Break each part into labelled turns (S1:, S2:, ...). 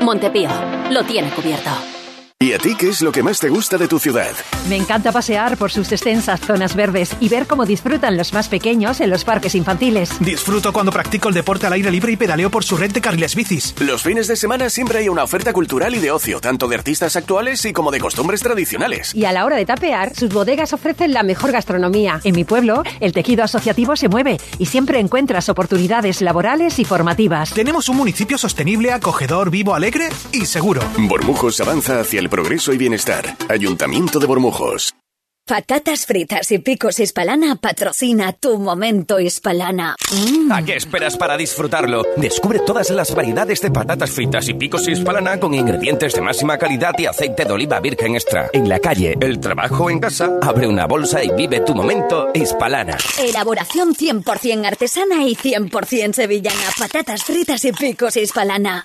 S1: Montepío, lo tiene cubierto.
S2: ¿Y a ti qué es lo que más te gusta de tu ciudad?
S3: Me encanta pasear por sus extensas zonas verdes y ver cómo disfrutan los más pequeños en los parques infantiles.
S4: Disfruto cuando practico el deporte al aire libre y pedaleo por su red de carriles bicis.
S2: Los fines de semana siempre hay una oferta cultural y de ocio, tanto de artistas actuales y como de costumbres tradicionales.
S3: Y a la hora de tapear, sus bodegas ofrecen la mejor gastronomía. En mi pueblo, el tejido asociativo se mueve y siempre encuentras oportunidades laborales y formativas.
S4: Tenemos un municipio sostenible, acogedor, vivo, alegre y seguro.
S2: Bormujos avanza hacia el progreso y bienestar. Ayuntamiento de Bormujos.
S5: Patatas fritas y picos Hispalana patrocina tu momento Hispalana.
S6: ¿A qué esperas para disfrutarlo? Descubre todas las variedades de patatas fritas y picos Hispalana con ingredientes de máxima calidad y aceite de oliva virgen extra. En la calle, el trabajo en casa, abre una bolsa y vive tu momento Hispalana.
S5: Elaboración 100% artesana y 100% sevillana. Patatas fritas y picos Hispalana.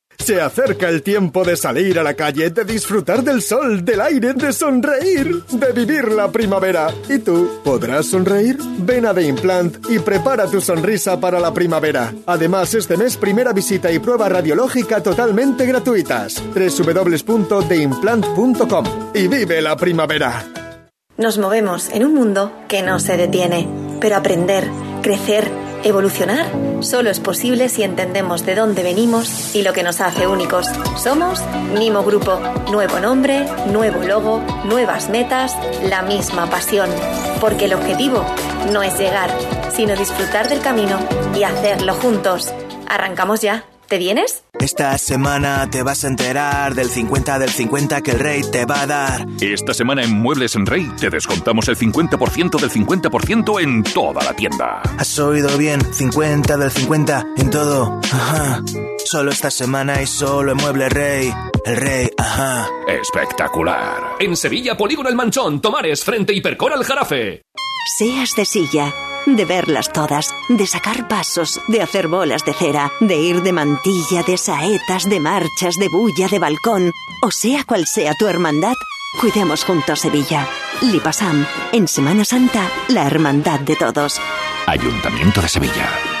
S7: Se acerca el tiempo de salir a la calle, de disfrutar del sol, del aire, de sonreír, de vivir la primavera. ¿Y tú podrás sonreír? Ven a The Implant y prepara tu sonrisa para la primavera. Además, este mes primera visita y prueba radiológica totalmente gratuitas. www.theimplant.com y vive la primavera.
S8: Nos movemos en un mundo que no se detiene, pero aprender, crecer, evolucionar solo es posible si entendemos de dónde venimos y lo que nos hace únicos. Somos Mimo Grupo. Nuevo nombre, nuevo logo, nuevas metas, la misma pasión. Porque el objetivo no es llegar, sino disfrutar del camino y hacerlo juntos. ¿Arrancamos ya? ¿Te vienes?
S9: Esta semana te vas a enterar del 50 del 50 que el rey te va a dar.
S10: Esta semana en Muebles en Rey te descontamos el 50% del 50% en toda la tienda.
S9: ¿Has oído bien? 50 del 50 en todo. Ajá. Solo esta semana y solo en Muebles Rey. El rey, ajá.
S10: Espectacular.
S11: En Sevilla, Polígono El Manchón, Tomares, frente Hipercor al Jarafe.
S12: Seas de silla, de verlas todas, de sacar pasos, de hacer bolas de cera, de ir de mantilla, de saetas, de marchas, de bulla, de balcón, o sea cual sea tu hermandad, cuidemos juntos Sevilla. Lipasam, en Semana Santa, la hermandad de todos.
S10: Ayuntamiento de Sevilla.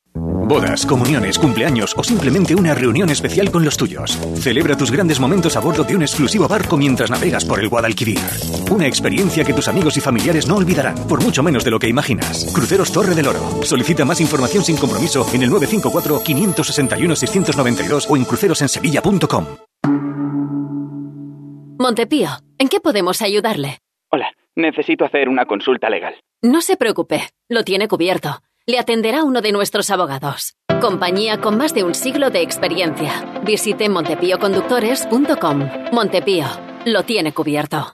S13: Bodas, comuniones, cumpleaños o simplemente una reunión especial con los tuyos. Celebra tus grandes momentos a bordo de un exclusivo barco mientras navegas por el Guadalquivir. Una experiencia que tus amigos y familiares no olvidarán, por mucho menos de lo que imaginas. Cruceros Torre del Oro. Solicita más información sin compromiso en el 954-561-692 o en crucerosensevilla.com.
S1: Montepío, ¿en qué podemos ayudarle?
S14: Hola, necesito hacer una consulta legal.
S1: No se preocupe, lo tiene cubierto. Le atenderá uno de nuestros abogados. Compañía con más de un siglo de experiencia. Visite montepíoconductores.com. Montepío, lo tiene cubierto.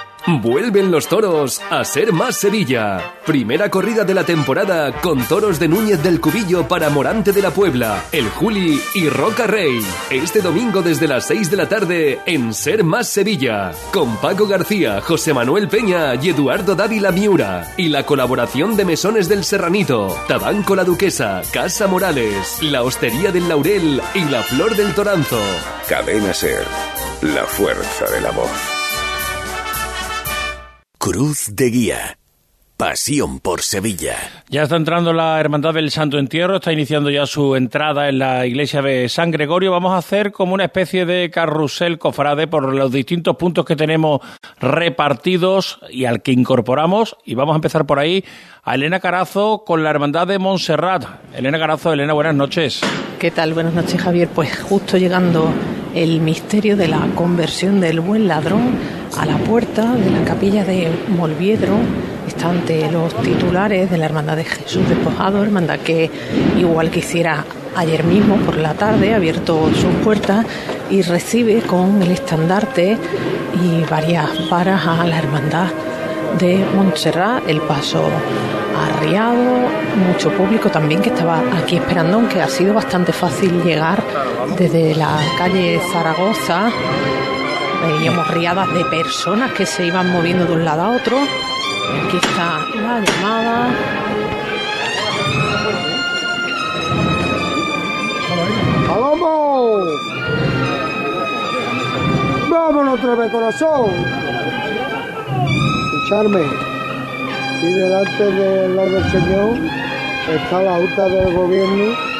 S11: Vuelven los toros a ser más Sevilla. Primera corrida de la temporada con toros de Núñez del Cubillo para Morante de la Puebla, El Juli y Roca Rey. Este domingo desde las 6 de la tarde en Ser Más Sevilla. Con Paco García, José Manuel Peña y Eduardo Dávila Miura. Y la colaboración de Mesones del Serranito, Tabanco la Duquesa, Casa Morales, La Hostería del Laurel y La Flor del Toranzo.
S2: Cadena Ser. La fuerza de la voz.
S15: Cruz de Guía.
S2: Pasión por Sevilla.
S15: Ya está entrando la Hermandad del Santo Entierro, está iniciando ya su entrada en la iglesia de San Gregorio. Vamos a hacer como una especie de carrusel cofrade por los distintos puntos que tenemos repartidos y al que incorporamos. Y vamos a empezar por ahí a Elena Carazo con la Hermandad de Montserrat. Elena Carazo, Elena, buenas noches.
S16: ¿Qué tal? Buenas noches, Javier. Pues justo llegando el misterio de la conversión del buen ladrón a la puerta de la capilla de Molviedro los titulares de la Hermandad de Jesús Despojado, hermandad que igual que hiciera ayer mismo por la tarde, ha abierto sus puertas y recibe con el estandarte y varias varas a la Hermandad de Montserrat, el paso arriado, mucho público también que estaba aquí esperando, aunque ha sido bastante fácil llegar desde la calle Zaragoza. Veíamos riadas de personas que se iban moviendo de un lado a otro. Aquí está la llamada.
S17: ¡Vamos! ¡Vámonos otra vez, corazón! Escucharme. Y delante del del Señor está la Junta del Gobierno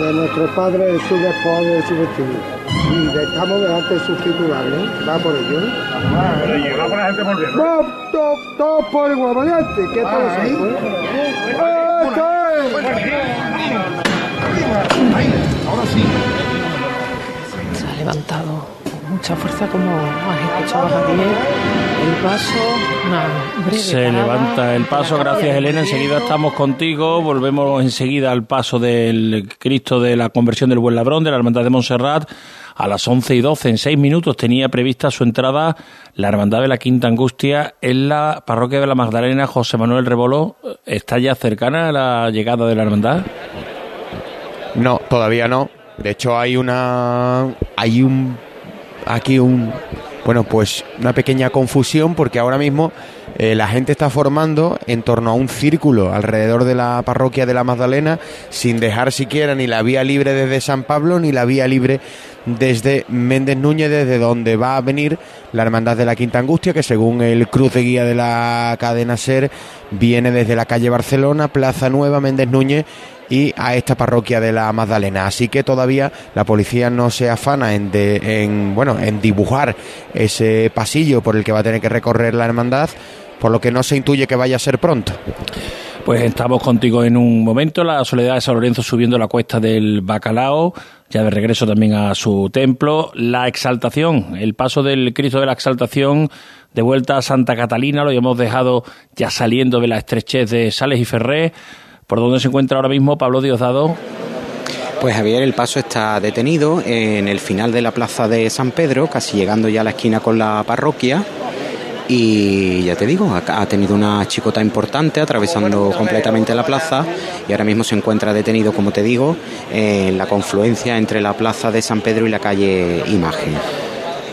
S17: de nuestro Padre Jesús después de su. Y estamos delante de sus titulares, ¿eh? Va por ello. ¿eh?
S18: Va por la gente volviendo.
S17: ¡Vamos! Todos todos por igual, valiente. ¿Qué tal
S18: Ah, ahí.
S17: ¡Esto es!
S18: Ahora sí.
S16: Se ha levantado con mucha fuerza, como has escuchado Javier. El paso, breve
S15: Se
S16: parada.
S15: levanta el paso, gracias Elena. Enseguida estamos contigo. Volvemos enseguida al paso del Cristo de la conversión del Buen Ladrón, de la Hermandad de Montserrat. A las 11 y 12, en seis minutos, tenía prevista su entrada la Hermandad de la Quinta Angustia en la parroquia de la Magdalena. José Manuel Reboló, ¿está ya cercana a la llegada de la Hermandad?
S19: No, todavía no. De hecho, hay una. Hay un. Aquí un. Bueno, pues una pequeña confusión porque ahora mismo eh, la gente está formando en torno a un círculo alrededor de la parroquia de la Magdalena sin dejar siquiera ni la vía libre desde San Pablo ni la vía libre desde Méndez Núñez, desde donde va a venir la Hermandad de la Quinta Angustia, que según el cruz de guía de la cadena SER viene desde la calle Barcelona, Plaza Nueva, Méndez Núñez y a esta parroquia de la Magdalena. Así que todavía la policía no se afana en, de- en, bueno, en dibujar ese pasillo por el que va a tener que recorrer la hermandad, por lo que no se intuye que vaya a ser pronto.
S15: Pues estamos contigo en un momento. La Soledad de San Lorenzo subiendo la cuesta del Bacalao, ya de regreso también a su templo. La exaltación, el paso del Cristo de la Exaltación de vuelta a Santa Catalina, lo hemos dejado ya saliendo de la estrechez de Sales y Ferré, por donde se encuentra ahora mismo Pablo Diosdado.
S20: Pues Javier, el paso está detenido en el final de la plaza de San Pedro, casi llegando ya a la esquina con la parroquia. Y ya te digo, ha tenido una chicota importante atravesando completamente la plaza y ahora mismo se encuentra detenido, como te digo, en la confluencia entre la plaza de San Pedro y la calle Imagen.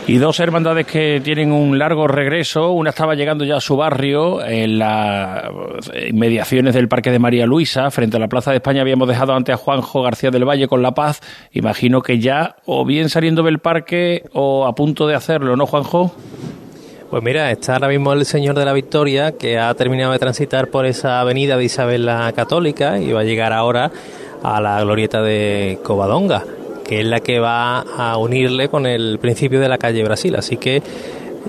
S15: Y dos hermandades que tienen un largo regreso. Una estaba llegando ya a su barrio, en las inmediaciones del Parque de María Luisa, frente a la Plaza de España. Habíamos dejado antes a Juanjo García del Valle con La Paz. Imagino que ya o bien saliendo del parque o a punto de hacerlo, ¿no, Juanjo?
S21: Pues mira, está ahora mismo el Señor de la Victoria que ha terminado de transitar por esa avenida de Isabel la Católica y va a llegar ahora a la glorieta de Covadonga, que es la que va a unirle con el principio de la calle Brasil. Así que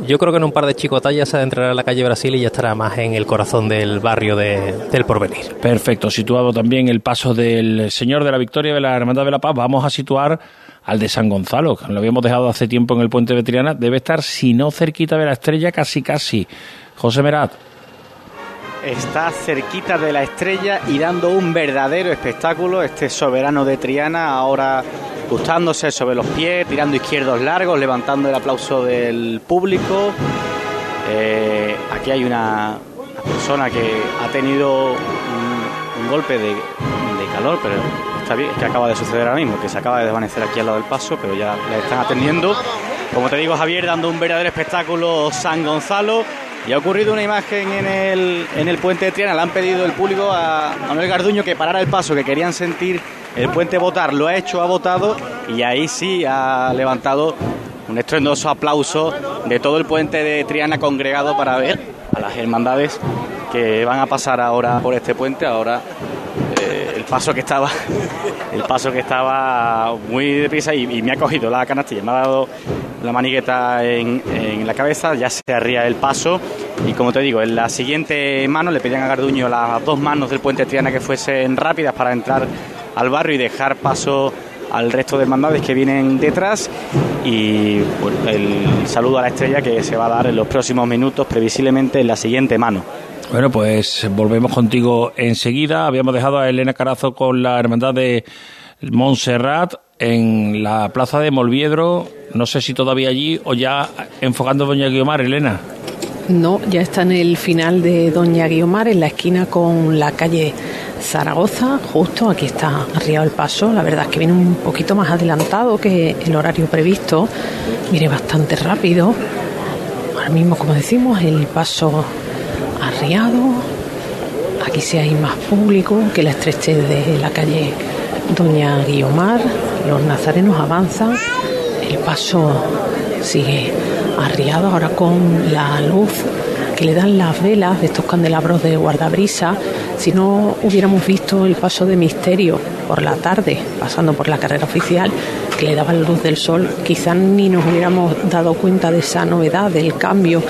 S21: yo creo que en un par de chicotas ya se adentrará en la calle Brasil y ya estará más en el corazón del barrio de- del porvenir.
S15: Perfecto, situado también el paso del Señor de la Victoria de la Hermandad de la Paz. Vamos a situar al de San Gonzalo, que lo habíamos dejado hace tiempo en el puente de Triana. Debe estar, si no cerquita de la estrella, casi casi. José Merat.
S22: Está cerquita de la estrella y dando un verdadero espectáculo este soberano de Triana, ahora gustándose sobre los pies, tirando izquierdos largos, levantando el aplauso del público. Eh, aquí hay una, persona que ha tenido un, golpe de, de calor, pero está bien, es que acaba de suceder ahora mismo, que se acaba de desvanecer aquí al lado del paso, pero ya le están atendiendo. Como te digo, Javier, dando un verdadero espectáculo San Gonzalo. Y ha ocurrido una imagen en el, en el puente de Triana. Le han pedido el público a Manuel Garduño que parara el paso, que querían sentir el puente votar. Lo ha hecho, ha votado y ahí sí ha levantado un estruendoso aplauso de todo el puente de Triana congregado para ver a las hermandades que van a pasar ahora por este puente. Ahora eh, el paso que estaba, el paso que estaba muy deprisa y, y me ha cogido la canastilla, me ha dado la manigueta en, la cabeza, ya se arría el paso y como te digo, en la siguiente mano le pedían a Garduño las dos manos del puente Triana que fuesen rápidas para entrar al barrio y dejar paso al resto de hermandades que vienen detrás y el saludo a la estrella que se va a dar en los próximos minutos, previsiblemente en la siguiente mano.
S15: Bueno, pues volvemos contigo enseguida. Habíamos dejado a Elena Carazo con la hermandad de Montserrat en la plaza de Molviedro. No sé si todavía allí o ya enfocando Doña Guiomar, Elena.
S16: No, ya está en el final de Doña Guiomar, en la esquina con la calle Zaragoza. Justo aquí está arriado el paso. La verdad es que viene un poquito más adelantado que el horario previsto. Viene bastante rápido. Ahora mismo, como decimos, el paso arriado. Aquí sí hay más público que la estrechez de la calle Doña Guiomar. Los nazarenos avanzan. El paso sigue arriado ahora con la luz que le dan las velas de estos candelabros de guardabrisa. Si no hubiéramos visto el paso de misterio por la tarde, pasando por la carrera oficial, que le daba la luz del sol, quizás ni nos hubiéramos dado cuenta de esa novedad, del cambio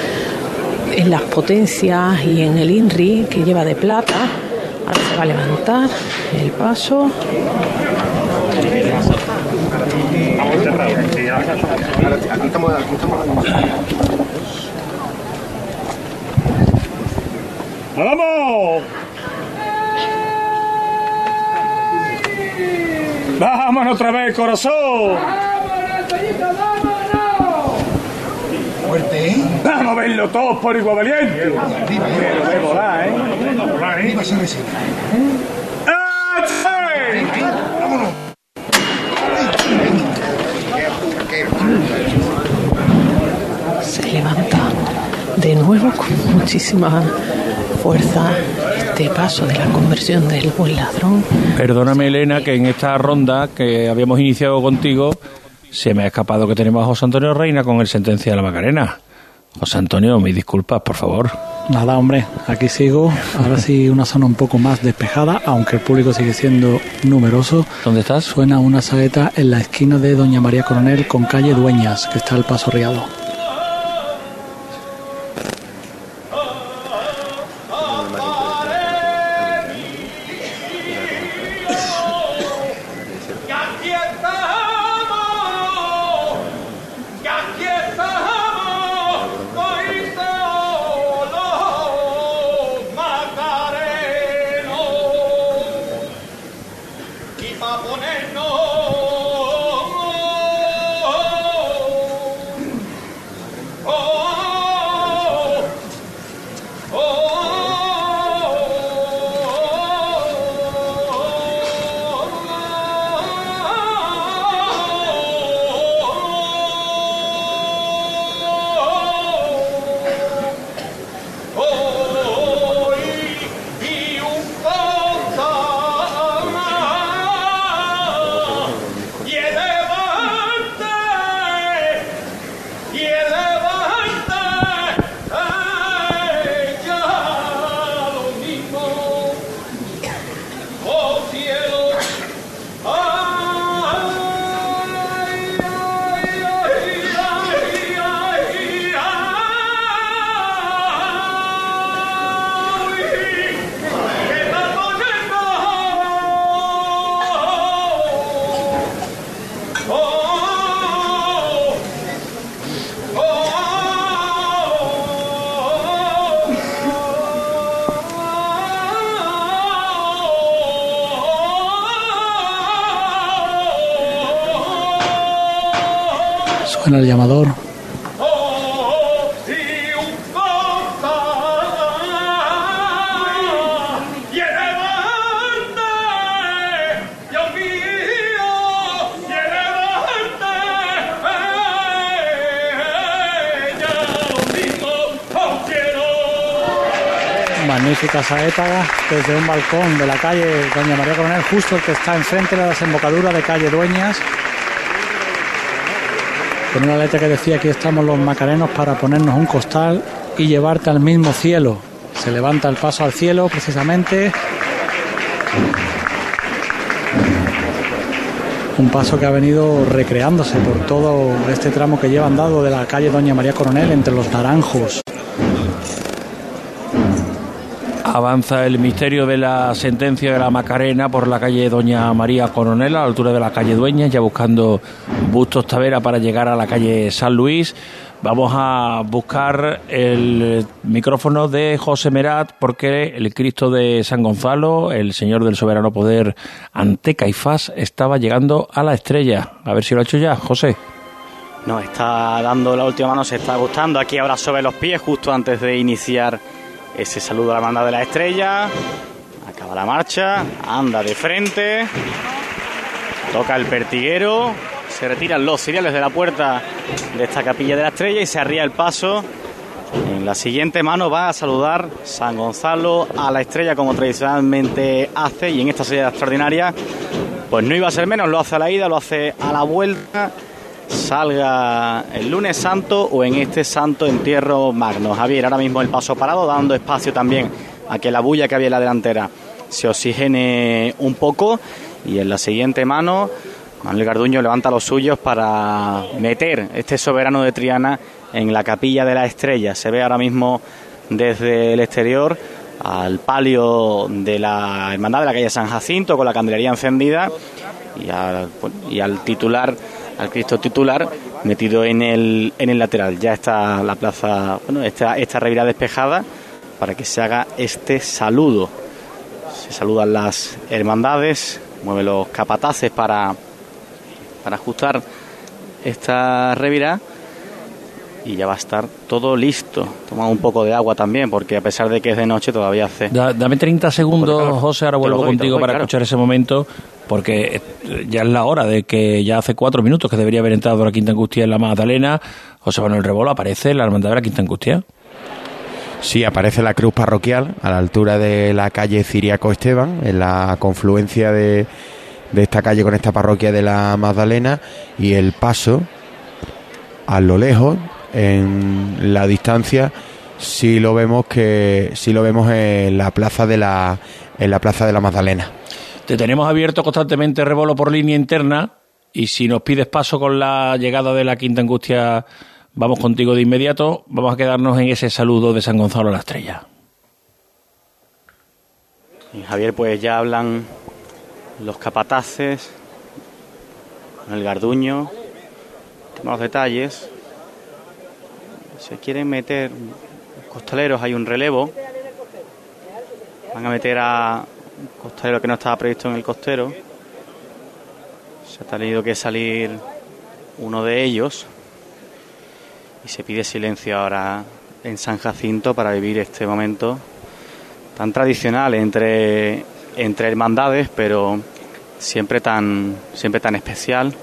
S16: en las potencias y en el INRI que lleva de plata. Ahora se va a levantar el paso.
S23: ¡Vamos! ¡Vámonos otra vez, corazón!
S24: Fuerte, ¿eh?
S23: ¡Vamos a verlo todos por igual valiente!
S24: Arriba,
S23: volar, ¿eh?
S24: Arriba
S16: nuevo con muchísima fuerza este paso de la conversión del buen ladrón.
S15: Perdóname, Elena, que en esta ronda que habíamos iniciado contigo se me ha escapado que tenemos a José Antonio Reina con el sentencia de la Macarena. José Antonio, mis disculpas, por favor.
S18: Nada, hombre, aquí sigo. Ahora sí, una zona un poco más despejada, aunque el público sigue siendo numeroso.
S15: ¿Dónde estás?
S18: Suena una saeta en la esquina de Doña María Coronel con calle Dueñas, que está el paso riado. Magnífica saeta desde un balcón de la calle Doña María Coronel, justo el que está enfrente de la desembocadura de calle Dueñas. con una letra que decía aquí estamos los macarenos para ponernos un costal y llevarte al mismo cielo. Se levanta el paso al cielo precisamente. Un paso que ha venido recreándose por todo este tramo que lleva andado de la calle Doña María Coronel entre los naranjos.
S15: Avanza el misterio de la sentencia de la Macarena por la calle Doña María Coronel, a la altura de la calle Dueña, ya buscando Bustos Tavera para llegar a la calle San Luis. Vamos a buscar el micrófono de José Merat porque el Cristo de San Gonzalo, el Señor del Soberano Poder ante Caifás, estaba llegando a la estrella. A ver si lo ha hecho ya, José.
S22: No, está dando la última mano, se está gustando aquí ahora sobre los pies justo antes de iniciar ese saludo a la banda de la estrella. Acaba la marcha, anda de frente, toca el pertiguero, se retiran los cereales de la puerta de esta capilla de la estrella y se arría el paso. En la siguiente mano va a saludar San Gonzalo a la estrella como tradicionalmente hace y en esta serie extraordinaria pues no iba a ser menos, lo hace a la ida, lo hace a la vuelta, salga el lunes santo o en este santo entierro magno. Javier, ahora mismo el paso parado, dando espacio también a que la bulla que había en la delantera se oxigene un poco y en la siguiente mano Manuel Garduño levanta los suyos para meter este soberano de Triana en la capilla de la estrella. Se ve ahora mismo desde el exterior al palio de la Hermandad de la calle San Jacinto con la candelería encendida y, al titular, al Cristo titular metido en el, en el lateral. Ya está la plaza, bueno, esta, esta revirada despejada para que se haga este saludo. Se saludan las hermandades, mueve los capataces para para ajustar esta revira y ya va a estar todo listo. Toma un poco de agua también, porque a pesar de que es de noche todavía hace.
S15: dame 30 segundos, José, ahora vuelvo contigo para escuchar ese momento, porque ya es la hora de que ya hace cuatro minutos que debería haber entrado la Quinta Angustia en la Magdalena. José Manuel Rebolo aparece en la hermandad de la Quinta Angustia.
S19: Sí, aparece la cruz parroquial a la altura de la calle Ciriaco Esteban, en la confluencia de esta calle con esta parroquia de la Magdalena y el paso a lo lejos en la distancia si lo vemos que si lo vemos en la plaza de la en la plaza de la Magdalena.
S15: Te tenemos abierto constantemente rebolo por línea interna y si nos pides paso con la llegada de la Quinta Angustia, vamos contigo de inmediato. Vamos a quedarnos en ese saludo de San Gonzalo a la Estrella.
S22: Javier, pues ya hablan los capataces, el garduño, los detalles. Se quieren meter costaleros, hay un relevo. Van a meter a un costalero que no estaba previsto en el costero. Se ha tenido que salir uno de ellos. Y se pide silencio ahora en San Jacinto para vivir este momento tan tradicional entre, entre hermandades, pero siempre tan, siempre tan especial.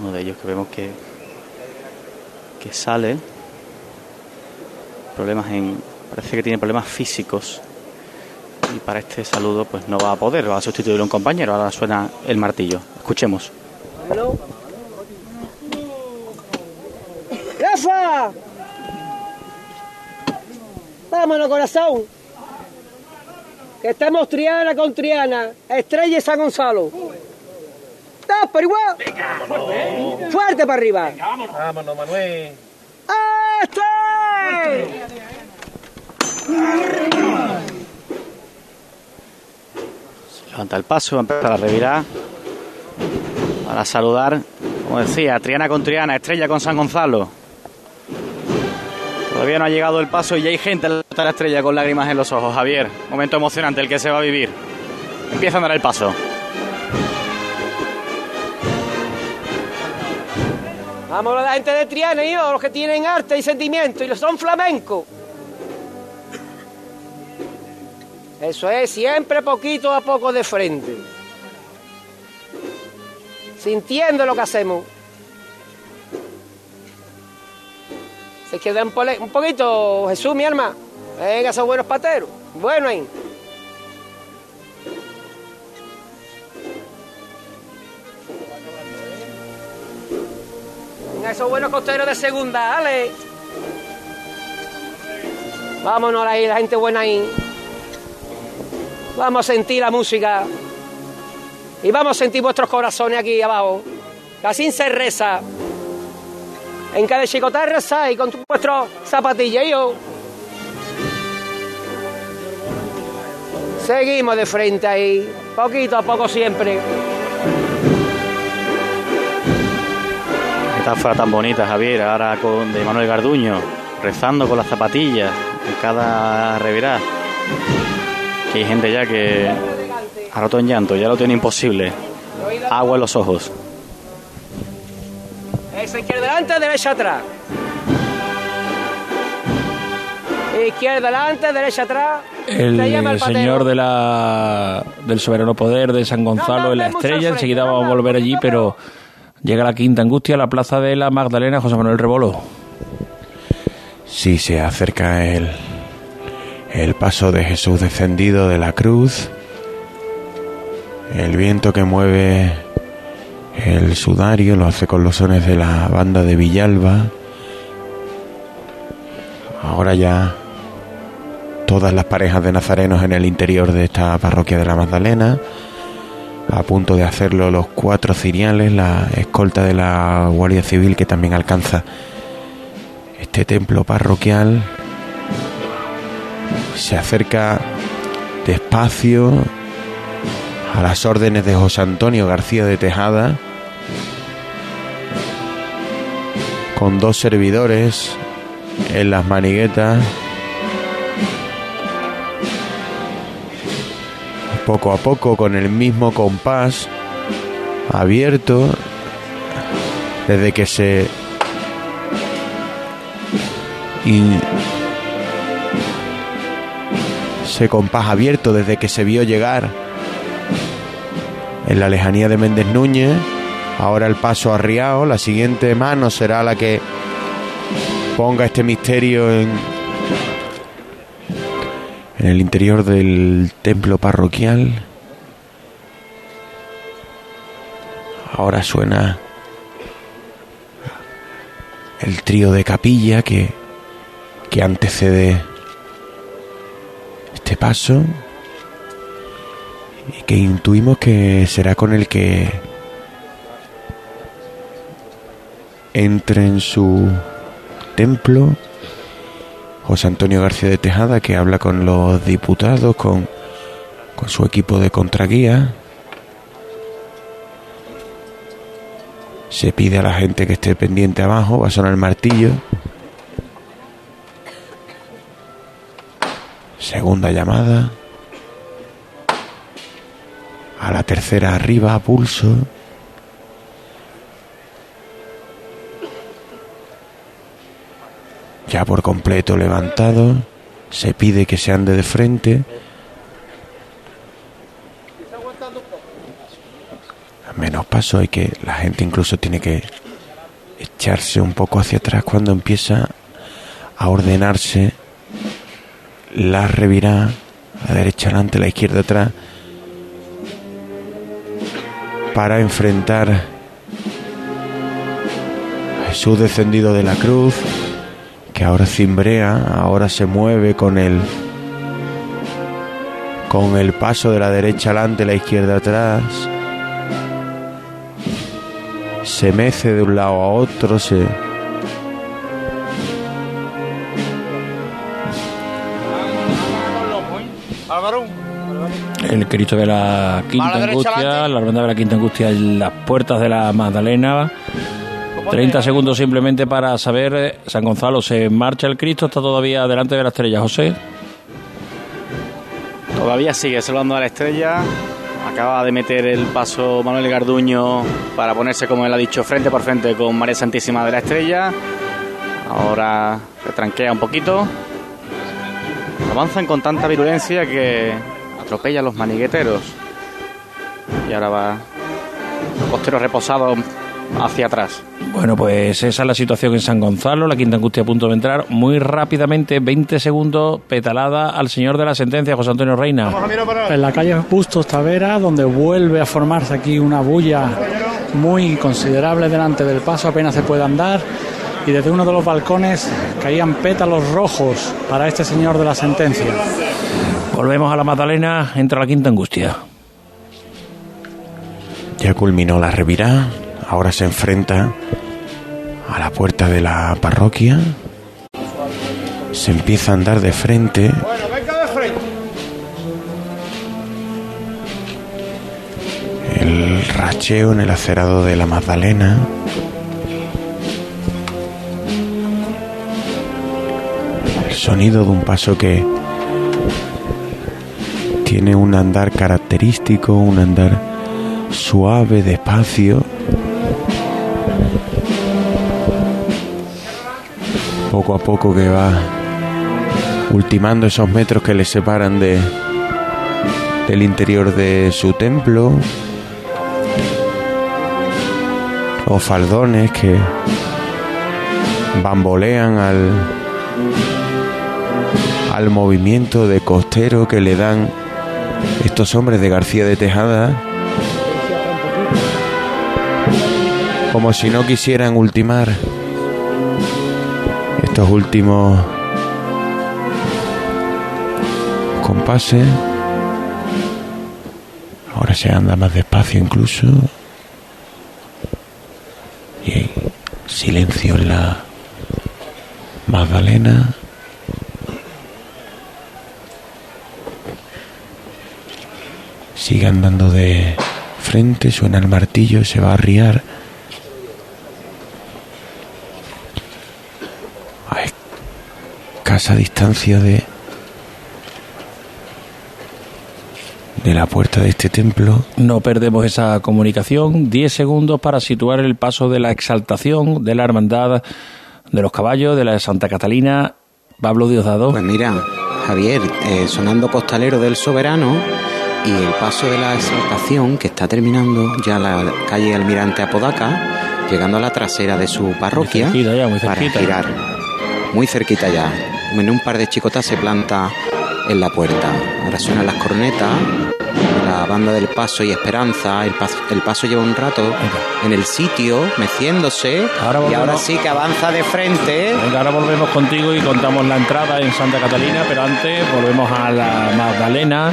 S22: Uno de ellos que vemos que, que sale. Problemas en. Parece que tiene problemas físicos. Y para este saludo, pues no va a poder, va a sustituir a un compañero. Ahora suena el martillo. Escuchemos.
S25: ¡Rafa! Vámonos, corazón que estamos Triana con Triana, Estrella y San Gonzalo. ¿Estás por igual? Fuerte para arriba.
S22: Vámonos, Manuel.
S25: ¡Este!
S22: Levanta el paso, va a empezar revirar. Para saludar, como decía, Triana con Triana, Estrella con San Gonzalo. Todavía no ha llegado el paso y ya hay gente en la estrella con lágrimas en los ojos. Javier, momento emocionante el que se va a vivir. Empieza a andar el paso.
S25: Vamos la gente de Triana, yo, los que tienen arte y sentimiento y los son flamencos. Eso es, siempre poquito a poco de frente. Sintiendo lo que hacemos. Se queda un, poquito, Jesús, mi alma. Venga, esos buenos pateros. Bueno ahí. Esos buenos costeros de segunda, Ale. Vámonos ahí, la gente buena ahí. Vamos a sentir la música. Y vamos a sentir vuestros corazones aquí abajo. Así se reza. En cada chicote rezáis con vuestros zapatillas. yo. Seguimos de frente ahí. Poquito a poco siempre.
S22: Metáfora tan bonita, Javier, ahora con de Manuel Garduño, rezando con las zapatillas en cada revirá. Que hay gente ya que ha roto en llanto, ya lo tiene imposible. Agua en los ojos.
S25: Izquierda delante, derecha atrás. Izquierda delante, derecha atrás.
S15: El, señor de la, del soberano poder de San Gonzalo en la estrella. Enseguida vamos a volver allí, pero llega la quinta angustia, la plaza de la Magdalena, José Manuel Rebolo.
S19: Sí, se acerca el, el paso de Jesús descendido de la cruz, el viento que mueve el sudario lo hace con los sones de la banda de Villalba. Ahora ya todas las parejas de nazarenos en el interior de esta parroquia de la Magdalena, a punto de hacerlo los cuatro ciriales, la escolta de la Guardia Civil que también alcanza este templo parroquial se acerca despacio a las órdenes de José Antonio García de Tejada con dos servidores en las maniguetas poco a poco con el mismo compás abierto desde que se ese compás abierto desde que se vio llegar en la lejanía de Méndez Núñez. Ahora el paso arriado. La siguiente mano será la que ponga este misterio en, en el interior del templo parroquial. Ahora suena el trío de capilla que, que antecede este paso y que intuimos que será con el que entre en su templo José Antonio García de Tejada que habla con los diputados, con, con su equipo de contraguía. Se pide a la gente que esté pendiente abajo, va a sonar el martillo. Segunda llamada. A la tercera arriba, a pulso. Ya por completo levantado. Se pide que se ande de frente. A menos paso hay que la gente incluso tiene que echarse un poco hacia atrás cuando empieza a ordenarse la revirá, la derecha adelante, la izquierda atrás, para enfrentar a Jesús descendido de la cruz, que ahora cimbrea, ahora se mueve con el con el paso de la derecha adelante, la izquierda atrás. Se mece de un lado a otro, se
S15: El Cristo de la Quinta Angustia,
S26: adelante.
S15: la hermandad de la Quinta Angustia en las puertas de la Magdalena. 30 segundos simplemente para saber, eh, San Gonzalo, ¿se marcha el Cristo? ¿Está todavía delante de la estrella, José?
S22: Todavía sigue salvando a la estrella. Acaba de meter el paso Manuel Garduño para ponerse, como él ha dicho, frente por frente con María Santísima de la Estrella. Ahora se tranquea un poquito. Avanzan con tanta virulencia que atropella a los manigueteros. Y ahora va los costeros reposados hacia atrás.
S15: Bueno, pues esa es la situación en San Gonzalo, la Quinta Angustia a punto de entrar. Muy rápidamente, 20 segundos, petalada al señor de la sentencia, José Antonio Reina.
S18: En la calle Bustos Tavera, donde vuelve a formarse aquí una bulla muy considerable delante del paso, apenas se puede andar. Y desde uno de los balcones caían pétalos rojos para este señor de la sentencia.
S15: Volvemos a la Magdalena, entra la quinta angustia.
S19: Ya culminó la revirá, ahora se enfrenta a la puerta de la parroquia. Se empieza a andar de frente.
S23: Bueno, venga de frente.
S19: El racheo en el acerado de la Magdalena. El sonido de un paso que tiene un andar característico, un andar suave, despacio. Poco a poco que va ultimando esos metros que le separan de del interior de su templo. Los faldones que bambolean al al movimiento de costero que le dan estos hombres de García de Tejada como si no quisieran ultimar estos últimos compases. Ahora se anda más despacio incluso. Y silencio en la Magdalena sigue andando de frente, suena el martillo, se va a arriar. A escasa distancia de de la puerta de este templo.
S15: No perdemos esa comunicación. 10 segundos para situar el paso de la exaltación de la hermandad de los caballos de la Santa Catalina. Pablo Diosdado.
S20: Pues mira, Javier, eh, sonando costalero del soberano y el paso de la exaltación que está terminando ya la calle Almirante Apodaca, llegando a la trasera de su parroquia
S15: Muy cerquita ya, muy
S20: para
S15: cerquita.
S20: girar. Muy cerquita ya. En un par de chicotas se planta en la puerta. Ahora suenan las cornetas, la banda del paso y esperanza. El paso, el paso lleva un rato en el sitio, meciéndose. y ahora sí que avanza de frente.
S15: Venga, ahora volvemos contigo y contamos la entrada en Santa Catalina, pero antes volvemos a la Magdalena.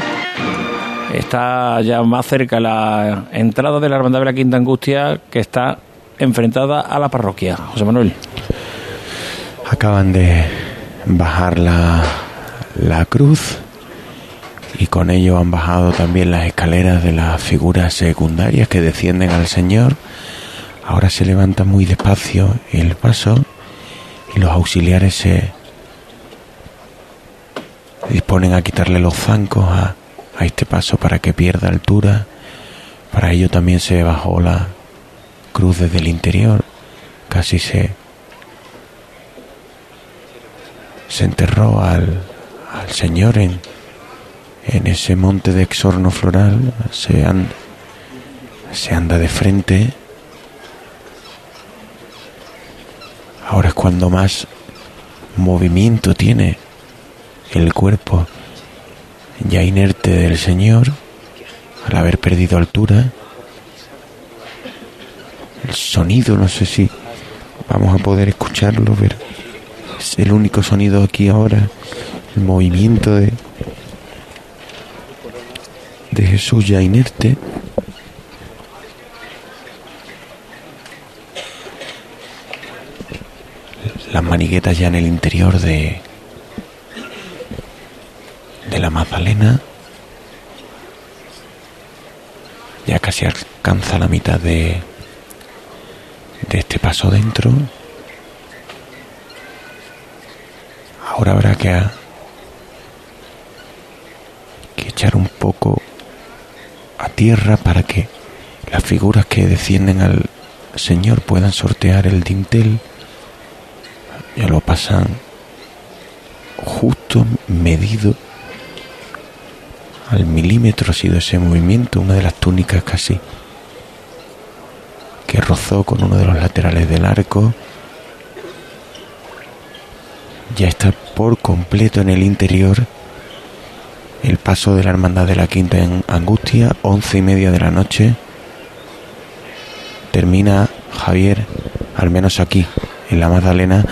S15: Está ya más cerca la entrada de la Hermandad de la Quinta Angustia, que está enfrentada a la parroquia. José Manuel.
S19: Acaban de bajar la, la cruz y con ello han bajado también las escaleras de las figuras secundarias que descienden al Señor. Ahora se levanta muy despacio el paso y los auxiliares se disponen a quitarle los zancos a, a este paso para que pierda altura. Para ello también se bajó la cruz desde el interior. Casi se se enterró al, al Señor en, en ese monte de exorno floral, se, an- se anda de frente. Ahora es cuando más movimiento tiene el cuerpo ya inerte del Señor al haber perdido altura. El sonido, no sé si vamos a poder escucharlo, pero es el único sonido aquí ahora, el movimiento de, de Jesús ya inerte. Las maniguetas ya en el interior de, de la Magdalena. Ya casi alcanza la mitad de, de este paso dentro. Ahora habrá que, que echar un poco a tierra para que las figuras que descienden al Señor puedan sortear el dintel. Ya lo pasan justo medido al milímetro ha sido ese movimiento, una de las túnicas casi que rozó con uno de los laterales del arco. Ya está por completo en el interior el paso de la hermandad de la Quinta en Angustia, once y media de la noche. termina Javier, al menos aquí, en la Magdalena,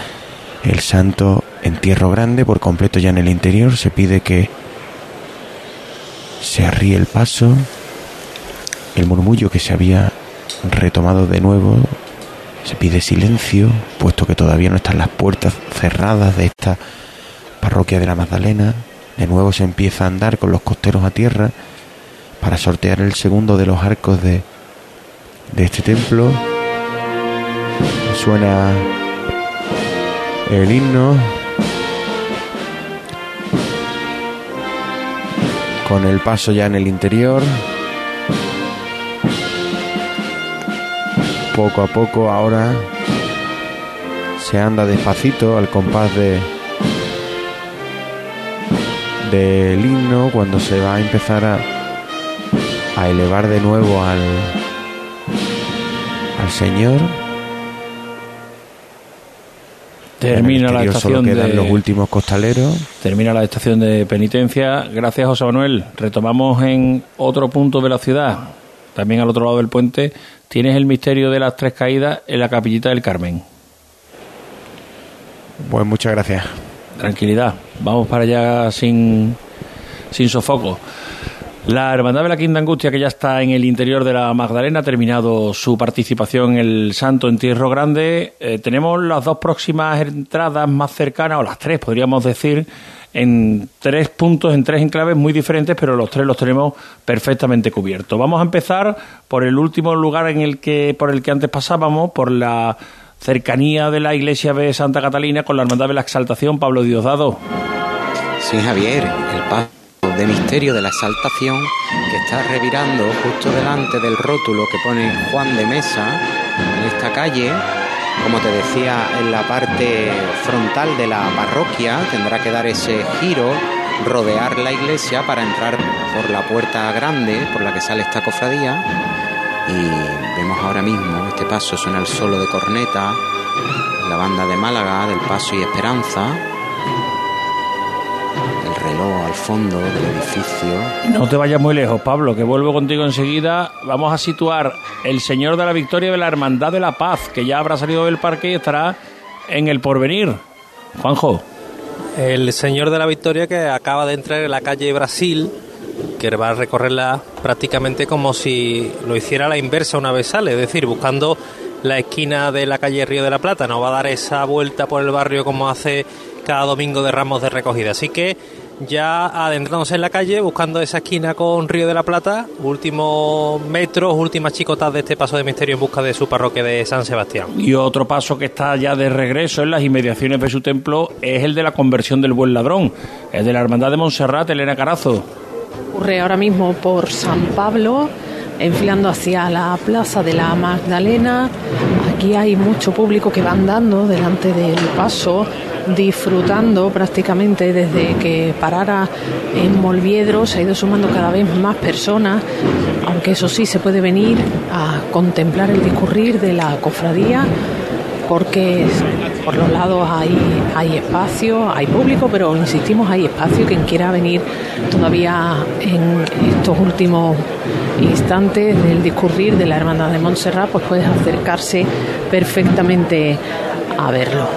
S19: el santo entierro grande por completo ya en el interior. Se pide que se arríe el paso. El murmullo que se había retomado de nuevo. Se pide silencio, puesto que todavía no están las puertas cerradas de esta parroquia de la Magdalena. De nuevo se empieza a andar con los costeros a tierra para sortear el segundo de los arcos de, de este templo. Suena el himno con el paso ya en el interior. Poco a poco ahora se anda despacito al compás de del himno cuando se va a empezar a, a elevar de nuevo al al Señor.
S15: Termina la estación de
S19: los últimos costaleros.
S15: Termina la estación de penitencia. Gracias, José Manuel. Retomamos en otro punto de la ciudad, también al otro lado del puente. Tienes el misterio de las tres caídas en la capillita del Carmen.
S19: Pues muchas gracias.
S15: Tranquilidad. Vamos para allá sin, sin sofoco. La Hermandad de la Quinta Angustia, que ya está en el interior de la Magdalena, ha terminado su participación en el Santo Entierro Grande. Eh, tenemos las dos próximas entradas más cercanas, o las tres, podríamos decir, en tres puntos, en tres enclaves muy diferentes, pero los tres los tenemos perfectamente cubiertos. Vamos a empezar por el último lugar en el que, por el que antes pasábamos, por la cercanía de la iglesia de Santa Catalina con la Hermandad de la Exaltación, Pablo Diosdado.
S20: Sí, Javier, el paso de misterio de la exaltación que está revirando justo delante del rótulo que pone Juan de Mesa en esta calle. Como te decía, en la parte frontal de la parroquia tendrá que dar ese giro, rodear la iglesia para entrar por la puerta grande por la que sale esta cofradía. Y vemos ahora mismo este paso, suena el solo de corneta, la banda de Málaga, del Paso y Esperanza, reloj al fondo del edificio.
S15: No te vayas muy lejos, Pablo, que vuelvo contigo enseguida. Vamos a situar el Señor de la Victoria de la Hermandad de la Paz, que ya habrá salido del parque y estará en el porvenir. Juanjo.
S21: El Señor de la Victoria que acaba de entrar en la calle Brasil, que va a recorrerla prácticamente como si lo hiciera a la inversa una vez sale, es decir, buscando la esquina de la calle Río de la Plata, no va a dar esa vuelta por el barrio como hace cada domingo de ramos de recogida. Así que ya adentrándose en la calle, buscando esa esquina con Río de la Plata, últimos metros, últimas chicotas de este paso de misterio en busca de su parroquia de San Sebastián.
S15: Y otro paso que está ya de regreso en las inmediaciones de su templo es el de la conversión del buen ladrón, el de la Hermandad de Montserrat, Elena Carazo.
S16: Ocurre ahora mismo por San Pablo, enfilando hacia la plaza de la Magdalena. Aquí hay mucho público que va andando delante del paso, disfrutando prácticamente desde que parara en Molviedro. Se ha ido sumando cada vez más personas, aunque eso sí se puede venir a contemplar el discurrir de la cofradía porque por los lados hay, hay espacio, hay público, pero insistimos, hay espacio. Quien quiera venir todavía en estos últimos instantes del discurrir de la Hermandad de Montserrat, pues puedes acercarse perfectamente a verlo.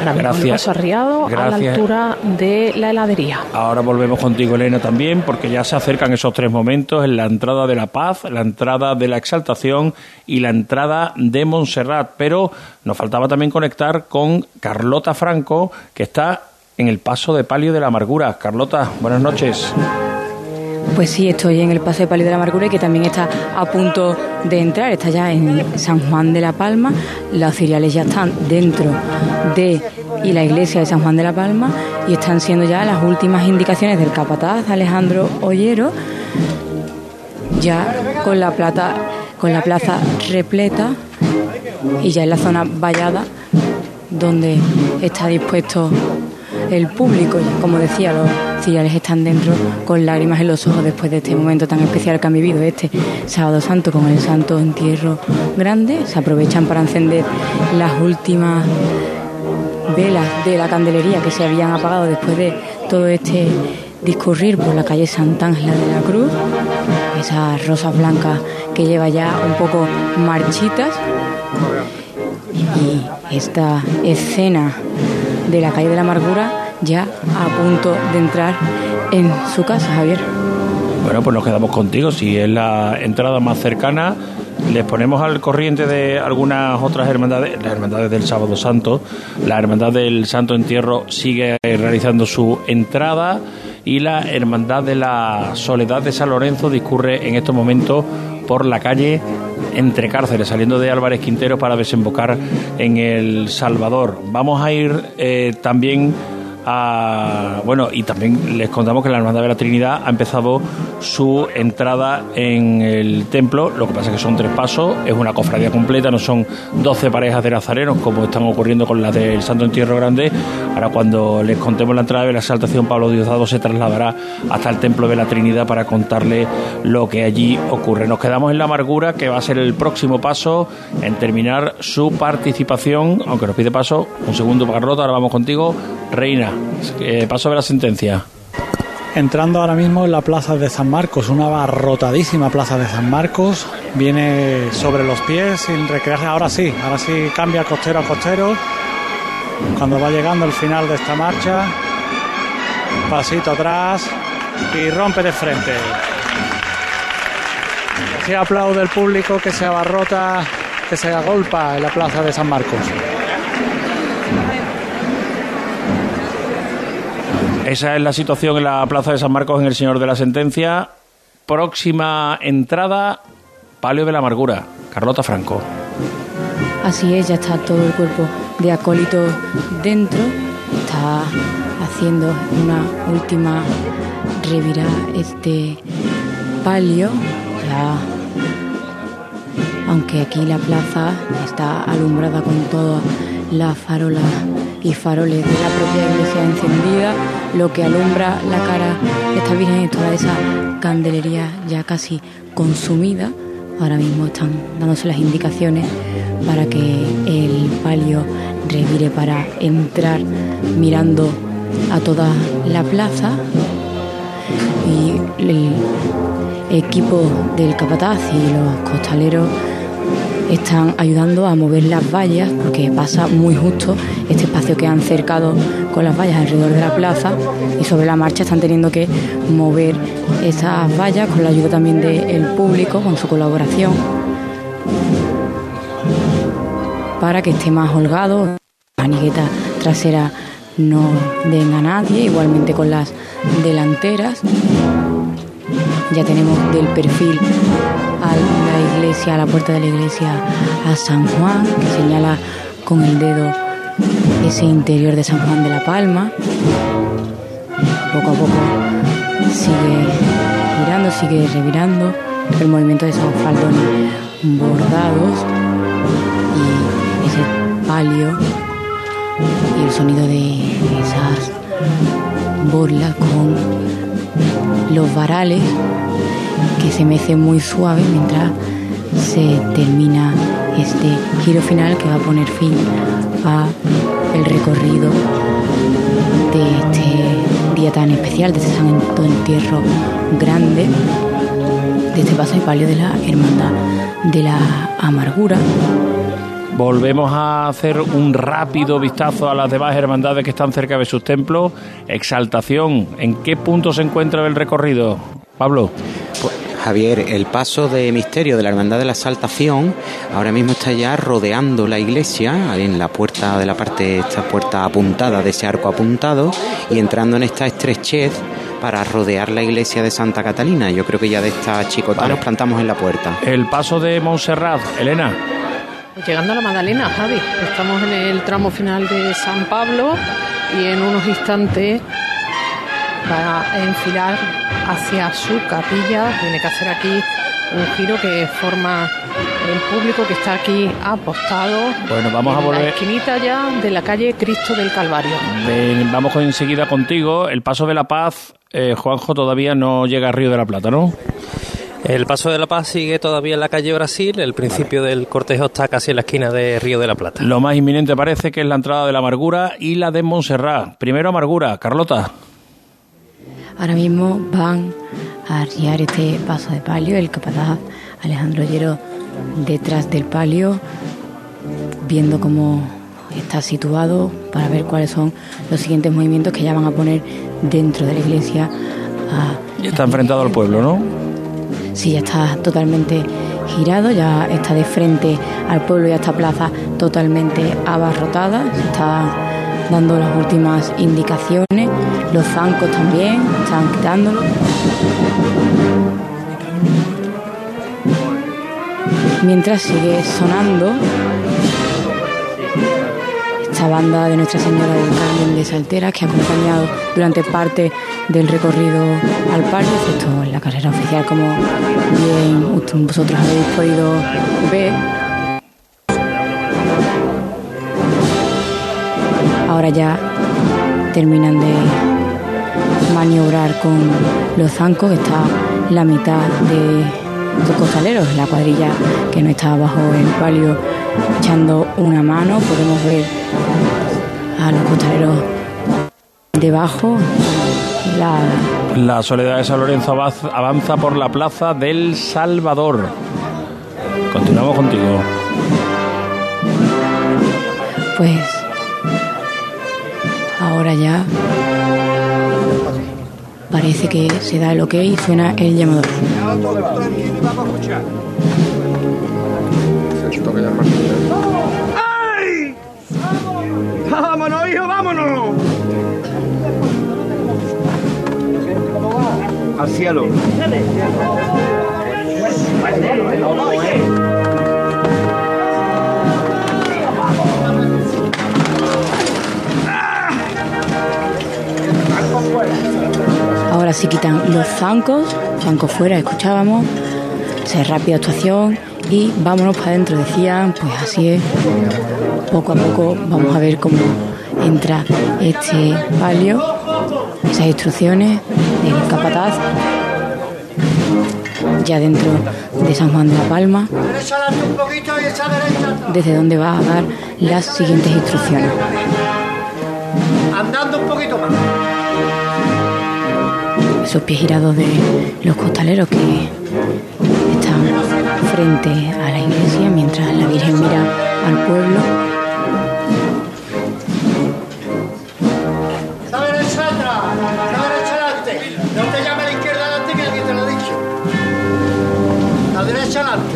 S16: Ahora
S15: Gracias.
S16: paso arriado a la
S15: Gracias.
S16: altura de la heladería.
S15: Ahora volvemos contigo, Elena, también, porque ya se acercan esos tres momentos, en la entrada de la paz, la entrada de la exaltación y la entrada de Montserrat. Pero nos faltaba también conectar con Carlota Franco, que está en el paso de palio de la amargura. Carlota, buenas noches.
S26: Pues sí, estoy en el Paso de Palio de la Amargura y que también está a punto de entrar. Está ya en San Juan de la Palma. Los ciriales ya están dentro de y la iglesia de San Juan de la Palma y están siendo ya las últimas indicaciones del capataz Alejandro Ollero ya con la plata con la plaza repleta y ya en la zona vallada donde está dispuesto el público. Como decía, los ciriales están dentro con lágrimas en los ojos después de este momento tan especial que han vivido este sábado santo con el santo entierro grande. Se aprovechan para encender las últimas velas de la candelería que se habían apagado después de todo este discurrir por la calle Santa Ángela de la Cruz. esas rosas blancas que lleva ya un poco marchitas. Y esta escena de la calle de la amargura ya a punto de entrar en su casa, Javier.
S15: Bueno, pues nos quedamos contigo. Si es la entrada más cercana, les ponemos al corriente de algunas otras hermandades, las hermandades del Sábado Santo. La hermandad del Santo Entierro sigue realizando su entrada y la hermandad de la Soledad de San Lorenzo discurre en estos momentos por la calle entre cárceles, saliendo de Álvarez Quintero para desembocar en El Salvador. Vamos a ir eh, también bueno, y también les contamos que la Hermandad de la Trinidad ha empezado su entrada en el templo. Lo que pasa es que son tres pasos, es una cofradía completa, no son 12 parejas de nazarenos como están ocurriendo con las del Santo Entierro Grande. Ahora, cuando les contemos la entrada de la exaltación, Pablo Diosdado se trasladará hasta el templo de la Trinidad para contarle lo que allí ocurre. Nos quedamos en la amargura, que va a ser el próximo paso en terminar su participación, aunque nos pide paso. Un segundo, Carlota, ahora vamos contigo. Reina, eh, paso de la sentencia.
S18: Entrando ahora mismo en la plaza de San Marcos, una abarrotadísima plaza de San Marcos. Viene sobre los pies sin recrearse. Ahora sí, ahora sí cambia costero a costero. Cuando va llegando el final de esta marcha, pasito atrás y rompe de frente. Se aplaude el público que se abarrota, que se agolpa en la plaza de San Marcos.
S15: Esa es la situación en la Plaza de San Marcos en el Señor de la Sentencia. Próxima entrada, Palio de la Amargura, Carlota Franco.
S26: Así es, ya está todo el cuerpo de acólito dentro. Está haciendo una última revirada este palio. Ya, aunque aquí la plaza está alumbrada con todas las farolas y faroles de la propia iglesia encendida, lo que alumbra la cara de esta Virgen es toda esa candelería ya casi consumida. Ahora mismo están dándose las indicaciones para que el palio revire para entrar mirando a toda la plaza y el equipo del capataz y los costaleros están ayudando a mover las vallas porque pasa muy justo este espacio que han cercado con las vallas alrededor de la plaza y sobre la marcha están teniendo que mover esas vallas con la ayuda también del público, con su colaboración, para que esté más holgado. La manigueta trasera no den a nadie, igualmente con las delanteras. Ya tenemos del perfil a la a la puerta de la iglesia, a San Juan, que señala con el dedo ese interior de San Juan de la Palma. Poco a poco sigue girando, sigue revirando el movimiento de esos faldones bordados y ese palio y el sonido de esas borlas con los varales que se mece muy suave mientras se termina este giro final que va a poner fin a el recorrido de este día tan especial, de este santo entierro grande, de este paso y palio de la hermandad de la amargura.
S15: Volvemos a hacer un rápido vistazo a las demás hermandades que están cerca de sus templos. Exaltación, ¿en qué punto se encuentra el recorrido? Pablo.
S20: Javier, el paso de misterio de la Hermandad de la Exaltación ahora mismo está ya rodeando la iglesia en la puerta de la parte, esta puerta apuntada de ese arco apuntado y entrando en esta estrechez para rodear la iglesia de Santa Catalina. Yo creo que ya de esta chicota
S15: Vale.
S20: nos plantamos en la puerta.
S15: El paso de Montserrat, Elena.
S16: Llegando a la Magdalena, Javi. Estamos en el tramo final de San Pablo y en unos instantes va a enfilar hacia su capilla. Tiene que hacer aquí un giro que forma el público que está aquí apostado.
S15: Bueno, vamos a
S16: en
S15: volver-
S16: La esquinita ya de la calle Cristo del Calvario.
S15: Ven, vamos enseguida contigo. El paso de la paz, eh, Juanjo, todavía no llega a Río de la Plata, ¿no?
S21: El Paso de la Paz sigue todavía en la calle Brasil. El principio del cortejo está casi en la esquina de Río de la Plata.
S15: Lo más inminente parece que es la entrada de la amargura y la de Montserrat. Primero amargura, Carlota.
S26: Ahora mismo van a arriar este paso de palio. El capataz Alejandro Llero detrás del palio, viendo cómo está situado para ver cuáles son los siguientes movimientos que ya van a poner dentro de la iglesia. A
S15: Y está enfrentado al pueblo, ¿no?
S26: Sí, ya está totalmente girado, ya está de frente al pueblo y a esta plaza totalmente abarrotada. Se está dando las últimas indicaciones. Los zancos también están quitándolo. Mientras sigue sonando esta banda de Nuestra Señora del Carmen de Saltera que ha acompañado durante parte del recorrido al palio, excepto en la carrera oficial, como bien vosotros habéis podido ver. Ahora ya terminan de maniobrar con los zancos, está la mitad de los costaleros, la cuadrilla que no está bajo el palio echando una mano, podemos ver a los costaleros debajo, la
S15: La Soledad de San Lorenzo avanza por la plaza del Salvador. Continuamos contigo.
S26: Pues ahora ya parece que se da el ok y suena el llamador.
S25: ¡Ay! ¡Vámonos, hijo, vámonos!
S27: Al cielo.
S26: Ahora sí quitan los zancos, zancos fuera, escuchábamos, se rápida actuación y vámonos para adentro, decían, pues así es, poco a poco vamos a ver cómo entra este palio, esas instrucciones del capataz, ya dentro de San Juan de la Palma, desde donde va a dar las siguientes instrucciones.
S17: Andando un poquito más.
S26: Esos pies girados de los costaleros que están frente a la iglesia mientras la Virgen mira al pueblo.
S17: La derecha atrás. La derecha adelante. No te llames a la izquierda adelante que alguien te lo ha dicho. La derecha adelante.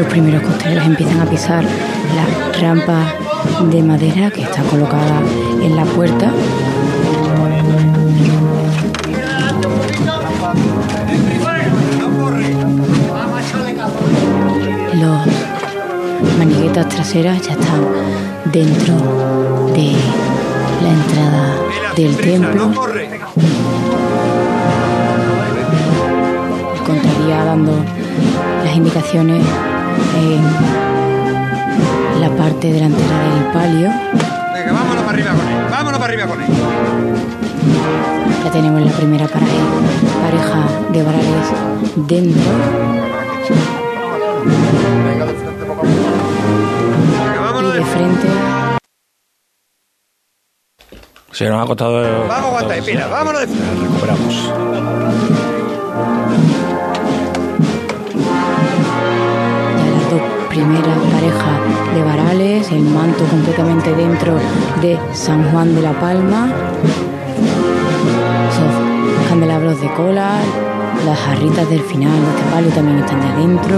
S26: Los primeros costaleros empiezan a pisar la rampa de madera que está colocada en la puerta. Los maniguetas traseras ya están dentro de la entrada del templo. Contraría dando las indicaciones en la parte delantera del palio.
S27: Venga, vámonos para arriba con él. Vámonos para arriba con él.
S26: Ya tenemos la primera pareja, pareja de varales dentro. Y de frente
S15: Se nos ha costado.
S27: Vamos a aguantar, mira, vámonos de
S15: Recuperamos.
S26: Primeras parejas de varales, el manto completamente dentro de San Juan de la Palma, esos candelabros de cola, las jarritas del final de este palio también están ya dentro.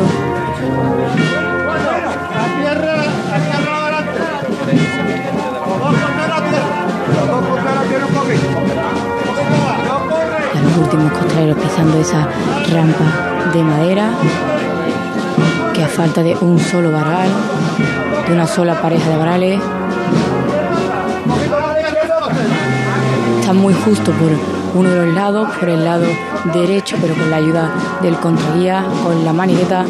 S26: Los últimos costaleros pisando esa rampa de madera falta de un solo varal, de una sola pareja de varales, están muy justo por uno de los lados, por el lado derecho, pero con la ayuda del contraguía, con la manigueta,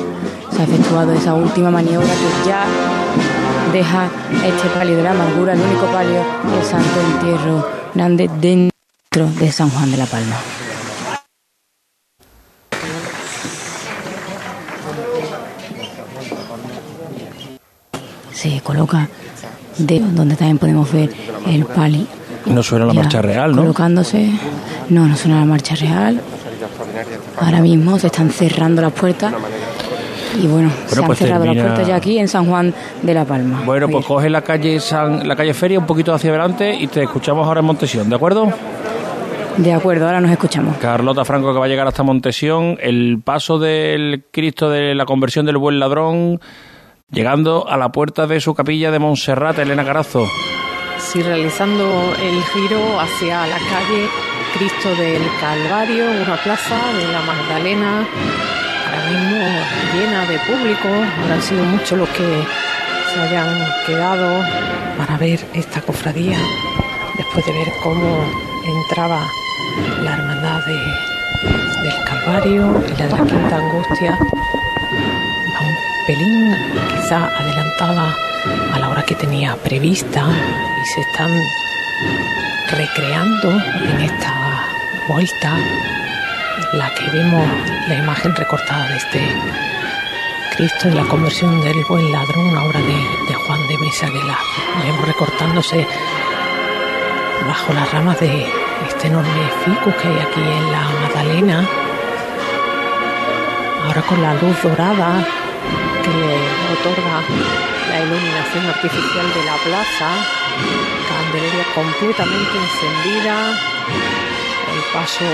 S26: se ha efectuado esa última maniobra que ya deja este palio de la amargura, el único palio del Santo Entierro Grande dentro de San Juan de la Palma. Se coloca de donde también podemos ver el pali.
S15: No suena la
S26: ya
S15: marcha real, ¿no?
S26: Colocándose. No, no suena la marcha real. Ahora mismo se están cerrando las puertas. Y bueno, se han
S15: pues
S26: cerrado
S15: termina-
S26: las puertas ya aquí en San Juan de la Palma.
S15: Bueno, pues coge la calle San, la calle Feria un poquito hacia adelante y te escuchamos ahora en Montesión, ¿de acuerdo?
S26: De acuerdo, ahora nos escuchamos.
S15: Carlota Franco que va a llegar hasta Montesión, el paso del Cristo de la conversión del buen ladrón, llegando a la puerta de su capilla de Montserrat, Elena Carazo.
S16: Sí, realizando el giro hacia la calle Cristo del Calvario, una plaza de la Magdalena, ahora mismo llena de público. Habrán sido muchos los que se hayan quedado para ver esta cofradía, después de ver cómo entraba la hermandad de- del Calvario y la de la Quinta Angustia. Pelín quizá adelantada a la hora que tenía prevista y se están recreando en esta vuelta la que vemos la imagen recortada de este Cristo de la conversión del buen ladrón, una obra de, Juan de Mesa de la vemos recortándose bajo las ramas de este enorme ficus que hay aquí en la Magdalena. Ahora con la luz dorada que le otorga la iluminación artificial de la plaza, candelería completamente encendida, el paso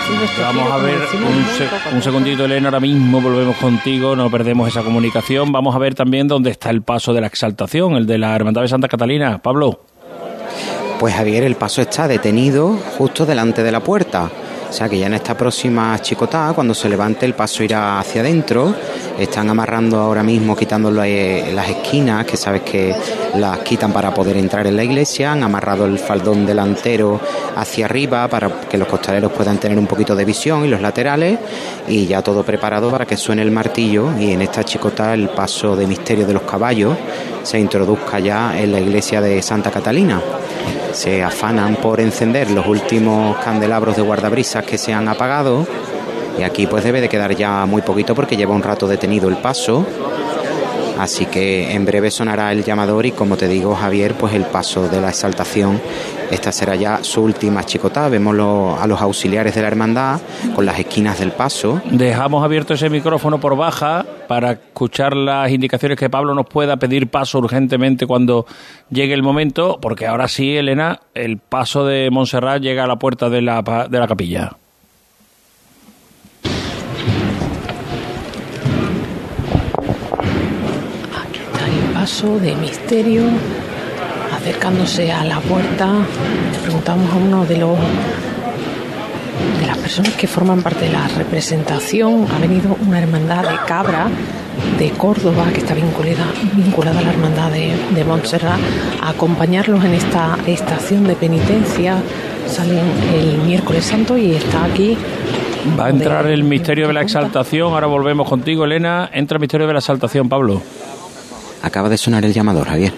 S16: haciendo este
S15: Vamos
S16: giro,
S15: a ver
S16: decimos,
S15: un,
S16: muy
S15: se-
S16: poco
S15: un segundito, Elena, ahora mismo volvemos contigo, no perdemos esa comunicación. Vamos a ver también dónde está el paso de la exaltación, el de la Hermandad de Santa Catalina. Pablo.
S20: Pues Javier, el paso está detenido justo delante de la puerta. O sea que ya en esta próxima chicotada, cuando se levante, el paso irá hacia adentro. Están amarrando ahora mismo, quitando eh, las esquinas, que sabes que las quitan para poder entrar en la iglesia. Han amarrado el faldón delantero hacia arriba para que los costaleros puedan tener un poquito de visión y los laterales. Y ya todo preparado para que suene el martillo. Y en esta chicotada, el paso de misterio de los caballos se introduzca ya en la iglesia de Santa Catalina se afanan por encender los últimos candelabros de guardabrisas que se han apagado. Y aquí pues debe de quedar ya muy poquito porque lleva un rato detenido el paso así que en breve sonará el llamador y como te digo Javier pues el paso de la exaltación. Esta será ya su última chicotada. Vemos lo- a los auxiliares de la hermandad con las esquinas del paso.
S15: Dejamos abierto ese micrófono por baja para escuchar las indicaciones que Pablo nos pueda pedir paso urgentemente cuando llegue el momento, porque ahora sí, Elena, el paso de Montserrat llega a la puerta de la, de la capilla.
S16: Paso de misterio acercándose a la puerta. Le preguntamos a uno de los de las personas que forman parte de la representación. Ha venido una hermandad de cabra de Córdoba que está vinculada, vinculada a la hermandad de, de Montserrat a acompañarlos en esta estación de penitencia. Salen el miércoles santo y está aquí
S15: Va a entrar el misterio de la exaltación, ahora volvemos contigo, Elena. Entra el misterio de la exaltación, Pablo.
S20: Acaba de sonar el llamador Javier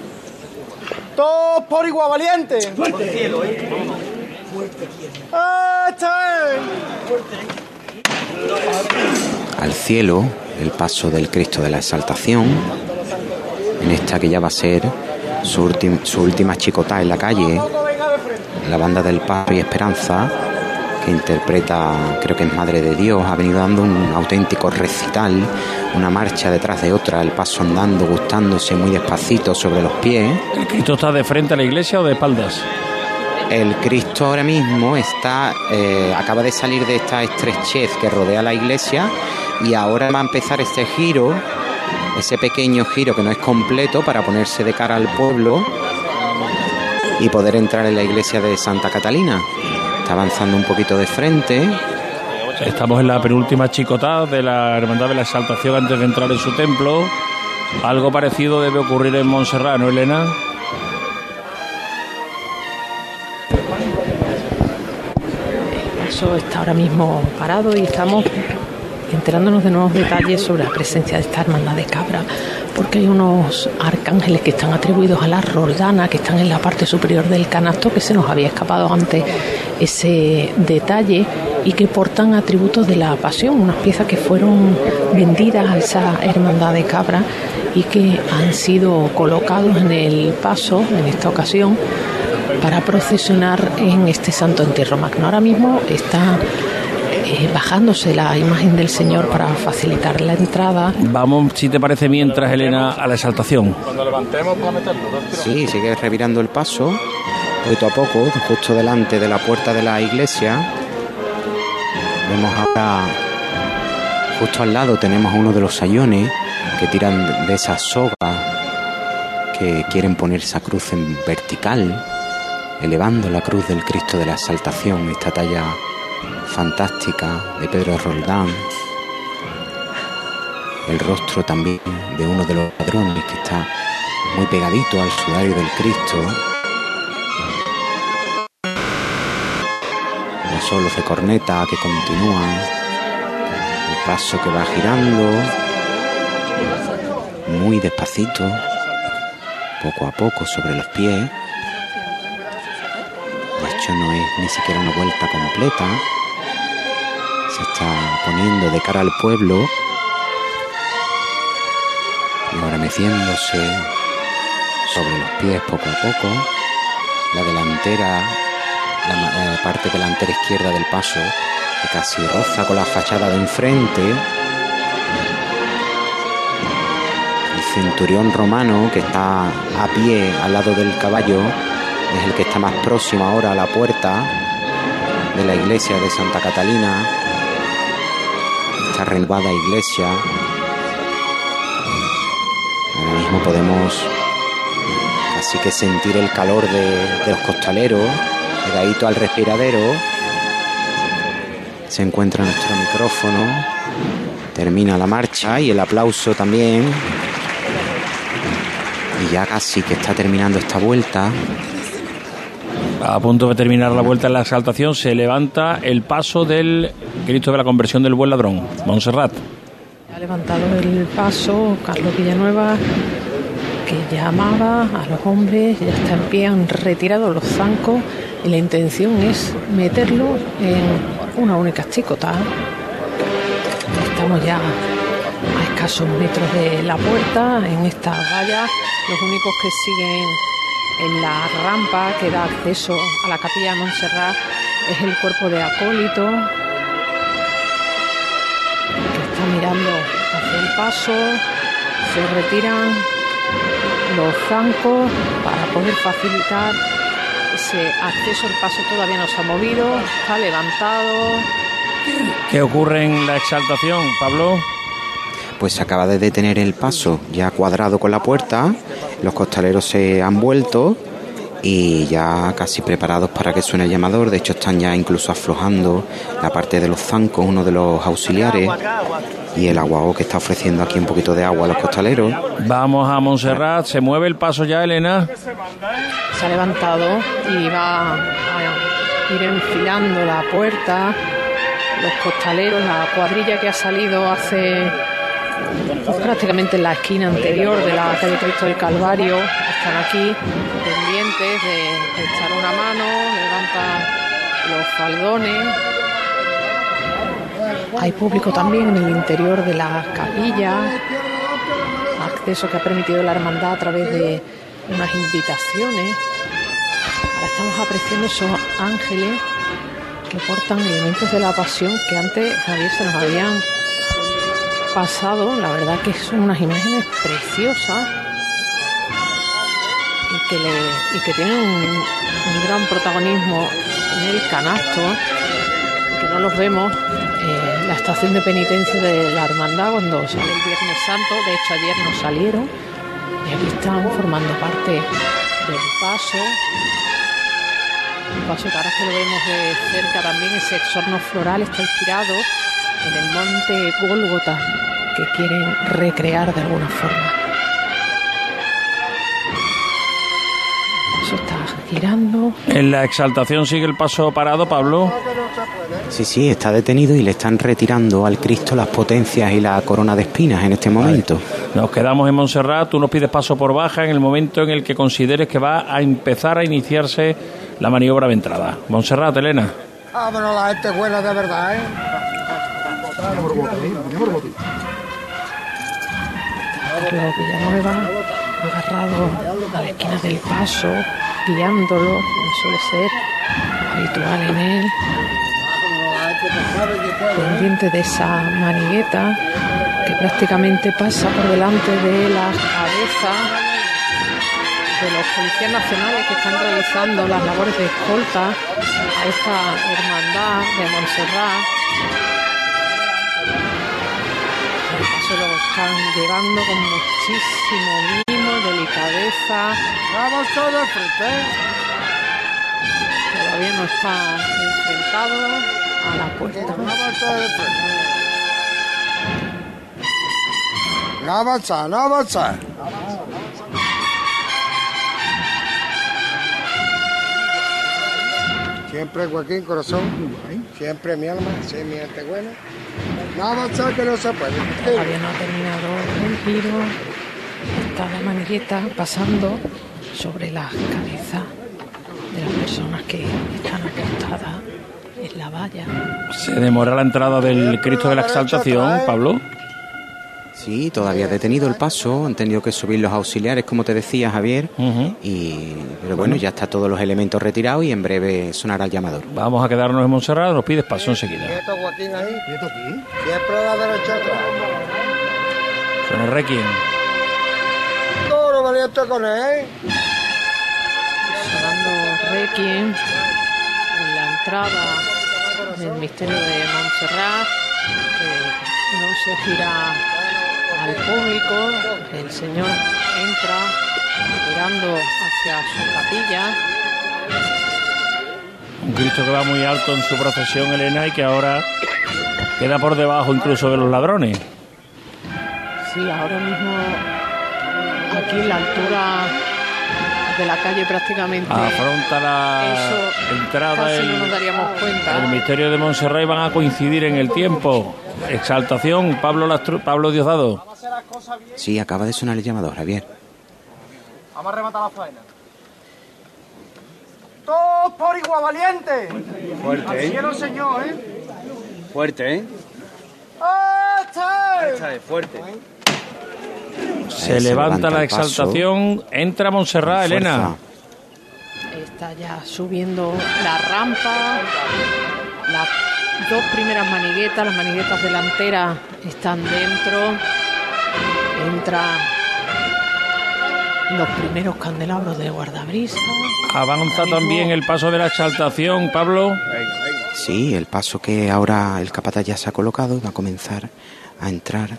S25: Todos por igual valiente.
S20: al cielo el paso del Cristo de la Exaltación, en esta que ya va a ser su, su última chicotá en la calle, la banda del Paz y Esperanza, interpreta, creo que es Madre de Dios, ha venido dando un auténtico recital, una marcha detrás de otra, el paso andando, gustándose muy despacito sobre los pies.
S15: ¿El Cristo está de frente a la iglesia o de espaldas?
S20: El Cristo ahora mismo está, eh, acaba de salir de esta estrechez que rodea la iglesia y ahora va a empezar este giro, ese pequeño giro que no es completo para ponerse de cara al pueblo y poder entrar en la iglesia de Santa Catalina. Está avanzando un poquito de frente.
S15: Estamos en la penúltima chicotada de la Hermandad de la Exaltación antes de entrar en su templo. Algo parecido debe ocurrir en Montserrat, ¿no, Elena?
S16: Eso está ahora mismo parado y estamos enterándonos de nuevos detalles sobre la presencia de esta hermandad de cabra, porque hay unos arcángeles que están atribuidos a la Roldana, que están en la parte superior del canasto, que se nos había escapado antes ese detalle, y que portan atributos de la pasión, unas piezas que fueron vendidas a esa hermandad de cabra y que han sido colocados en el paso en esta ocasión para procesionar en este santo entierro magno. Ahora mismo está eh, bajándose la imagen del Señor para facilitar la entrada.
S15: Vamos, si te parece, mientras, Elena, a la exaltación.
S23: Cuando levantemos para meterlo.
S20: Sí, sigue revirando el paso, poquito a poco, justo delante de la puerta de la iglesia. Vemos ahora, justo al lado tenemos a uno de los sayones que tiran de esa soga que quieren poner esa cruz en vertical, elevando la cruz del Cristo de la Exaltación, esta talla fantástica de Pedro Roldán. El rostro también de uno de los ladrones que está muy pegadito al sudario del Cristo. Los solos de corneta que continúan. El paso que va girando. Muy despacito. Poco a poco sobre los pies. De hecho no es ni siquiera una vuelta completa. Está poniendo de cara al pueblo. Y ahora meciéndose sobre los pies poco a poco. La delantera, la ma- eh, parte delantera izquierda del paso, que casi roza con la fachada de enfrente. El centurión romano que está a pie al lado del caballo es el que está más próximo ahora a la puerta de la iglesia de Santa Catalina. Renovada iglesia. Ahora mismo podemos casi que sentir el calor de, de los costaleros, pegadito al respiradero. Se encuentra nuestro micrófono. Termina la marcha y el aplauso también. Y ya casi que está terminando esta vuelta.
S15: A punto de terminar la vuelta en la exaltación, se levanta el paso del Cristo de la Conversión del Buen Ladrón, Montserrat.
S16: Ha levantado el paso Carlos Villanueva, que llamaba a los hombres, ya está en pie, han retirado los zancos y la intención es meterlo en una única chicota. Estamos ya a escasos metros de la puerta, en esta valla, los únicos que siguen en la rampa que da acceso a la capilla de Montserrat es el cuerpo de acólito mirando hacia el paso, se retiran los zancos para poder facilitar ese acceso. El paso todavía no se ha movido, está levantado.
S15: ¿Qué ocurre en la exaltación, Pablo?
S20: Pues se acaba de detener el paso ya cuadrado con la puerta. Los costaleros se han vuelto y ya casi preparados para que suene el llamador. De hecho, están ya incluso aflojando la parte de los zancos, uno de los auxiliares. Y el aguao que está ofreciendo aquí un poquito de agua a los costaleros.
S15: Vamos a Montserrat, se mueve el paso ya, Elena.
S16: Se ha levantado y va a ir enfilando la puerta. Los costaleros, la cuadrilla que ha salido hace prácticamente en la esquina anterior de la calle Cristo del Calvario, están aquí pendientes de echar una mano, levantan los faldones. Hay público también en el interior de las capillas, acceso que ha permitido la hermandad a través de unas invitaciones. Ahora estamos apreciando esos ángeles que portan elementos de la pasión que antes Javier se nos habían pasado. La verdad que son unas imágenes preciosas y que, le- y que tienen un, gran protagonismo en el canasto, que no los vemos en la estación de penitencia de la hermandad cuando sale el Viernes Santo. De hecho, ayer no salieron y aquí están formando parte del paso. Un paso que ahora que lo vemos de cerca también, ese exorno floral está inspirado en el monte Gólgota que quieren recrear de alguna forma. Eso está girando.
S15: En la exaltación sigue el paso parado, Pablo.
S20: Sí, sí, está detenido y le están retirando al Cristo las potencias y la corona de espinas en este momento.
S15: Nos quedamos en Montserrat, tú nos pides paso por baja en el momento en el que consideres que va a empezar a iniciarse la maniobra de entrada. Montserrat, Elena.
S17: Vámonos, la gente buena de verdad, ¿eh?
S16: Carlos Villanueva, agarrado a la esquina del paso, guiándolo, como suele ser habitual en él, pendiente de esa manigueta que prácticamente pasa por delante de la cabeza de los policías nacionales que están realizando las labores de escolta a esta hermandad de Montserrat. Están llevando con muchísimo mimo, delicadeza.
S17: Vamos todos de frente.
S16: Todavía no está enfrentado a la puerta.
S17: Vamos todos de frente. No avanza, no avanza. Siempre Joaquín, corazón. Siempre mi alma, sí, mi gente buena. No avanza que no se puede.
S16: Todavía no ha terminado el giro. Está la manigueta pasando sobre la cabeza de las personas que están acostadas en la valla.
S15: Se demora la entrada del Cristo de la Exaltación, Pablo.
S20: Sí, todavía ha detenido el paso, han tenido que subir los auxiliares, como te decía Javier, y pero bueno, ya está todos los elementos retirados y en breve sonará el llamador.
S15: Vamos a quedarnos en Montserrat, nos pides paso enseguida.
S17: Quieto, Joaquín, ahí. Quieto aquí. Siempre a la derecha atrás.
S15: Suena el requiem.
S17: Toro valiente con él.
S16: sonando Requiem en la entrada del misterio de Montserrat. que no se gira al público. El Señor entra mirando hacia su capilla.
S15: Un Cristo que va muy alto en su procesión, Elena, y que ahora queda por debajo incluso de los ladrones.
S16: Sí, ahora mismo aquí en la altura de la calle prácticamente.
S15: Afronta la
S16: Eso
S15: entrada
S16: casi
S15: el,
S16: no nos daríamos cuenta.
S15: el misterio de Montserrat y van a coincidir en el tiempo. Exaltación, Pablo, Lastru- Pablo Diosdado.
S20: Sí, acaba de sonar el llamador, Javier.
S17: Vamos a rematar la faena. Todos por igual valiente.
S22: Fuerte, ¿eh?
S17: cielo, señor, ¿eh?
S22: Fuerte, ¿eh?
S17: ¡Este!
S22: Esta es fuerte.
S15: Se
S20: Ahí se
S15: levanta
S20: levanta
S15: la
S20: paso.
S15: exaltación, entra Montserrat, Elena.
S16: Está ya subiendo la rampa. Las dos primeras maniguetas, las maniguetas delanteras están dentro. Entra los primeros candelabros de guardabrisa.
S15: Avanza también el paso de la exaltación, Pablo.
S20: Sí, el paso que ahora el capataz ya se ha colocado va a comenzar a entrar.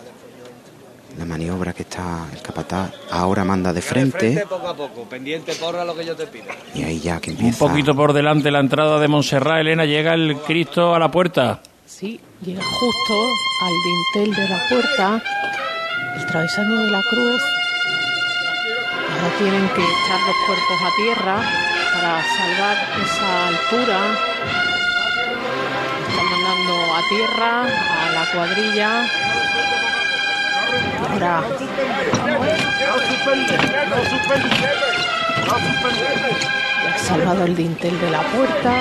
S20: La maniobra que está el capataz ahora manda de frente
S22: poco a poco, pendiente, porra lo que yo te pido.
S20: y ahí ya que
S15: Un
S20: empieza.
S15: poquito por delante la entrada de Montserrat, Elena, llega el Cristo a la puerta.
S16: Sí, llega justo al dintel de la puerta. El travesaño de la cruz. Ahora tienen que echar los cuerpos a tierra para salvar esa altura. Están mandando a tierra a la cuadrilla. Ahora
S17: No suspende, no suspende, no suspende.
S16: ya ha salvado el dintel de la puerta.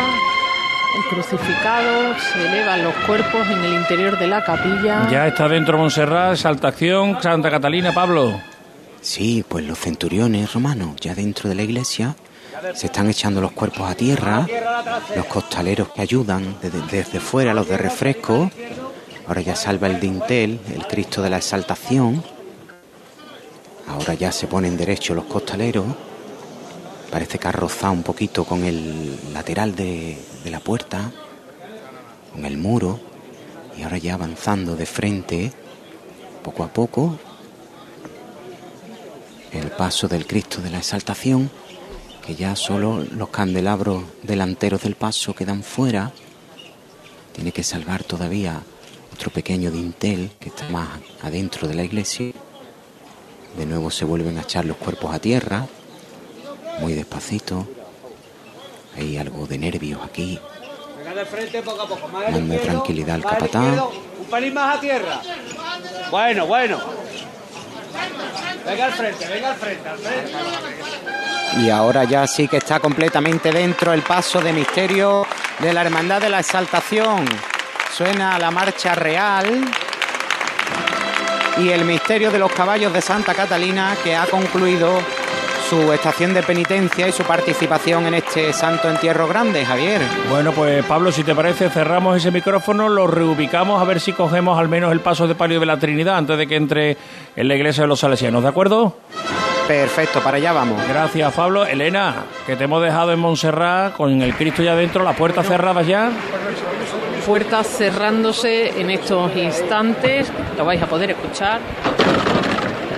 S16: El crucificado, se elevan los cuerpos en el interior de la capilla.
S15: Ya está dentro Montserrat, exaltación, Santa Catalina, Pablo.
S20: Sí, pues los centuriones romanos ya dentro de la iglesia se están echando los cuerpos a tierra, los costaleros que ayudan desde, desde fuera, los de refresco. Ahora ya salva el dintel, el Cristo de la exaltación. Ahora ya se ponen derecho los costaleros. Parece que ha rozado un poquito con el lateral de, de la puerta, con el muro. Y ahora ya avanzando de frente, poco a poco, el paso del Cristo de la Exaltación, que ya solo los candelabros delanteros del paso quedan fuera. Tiene que salvar todavía otro pequeño dintel que está más adentro de la iglesia. De nuevo se vuelven a echar los cuerpos a tierra, muy despacito. Hay algo de nervios aquí.
S22: Venga de frente poco a poco, más a la
S20: Manda tranquilidad al
S22: izquierdo, Un pelín más a tierra. Bueno, bueno. Venga al frente, venga al frente, al frente.
S20: Y ahora ya sí que está completamente dentro el paso de misterio de la Hermandad de la Exaltación. Suena la marcha real y el misterio de los caballos de Santa Catalina que ha concluido su estación de penitencia y su participación en este santo entierro grande, Javier.
S15: Bueno, pues Pablo, si te parece, cerramos ese micrófono, lo reubicamos a ver si cogemos al menos el paso de palio de la Trinidad antes de que entre en la iglesia de los salesianos, ¿de acuerdo?
S20: Perfecto, para allá vamos.
S15: Gracias, Pablo. Elena, que te hemos dejado en Montserrat con el Cristo ya dentro, las puertas cerradas ya.
S16: Puertas cerrándose en estos instantes, lo vais a poder escuchar.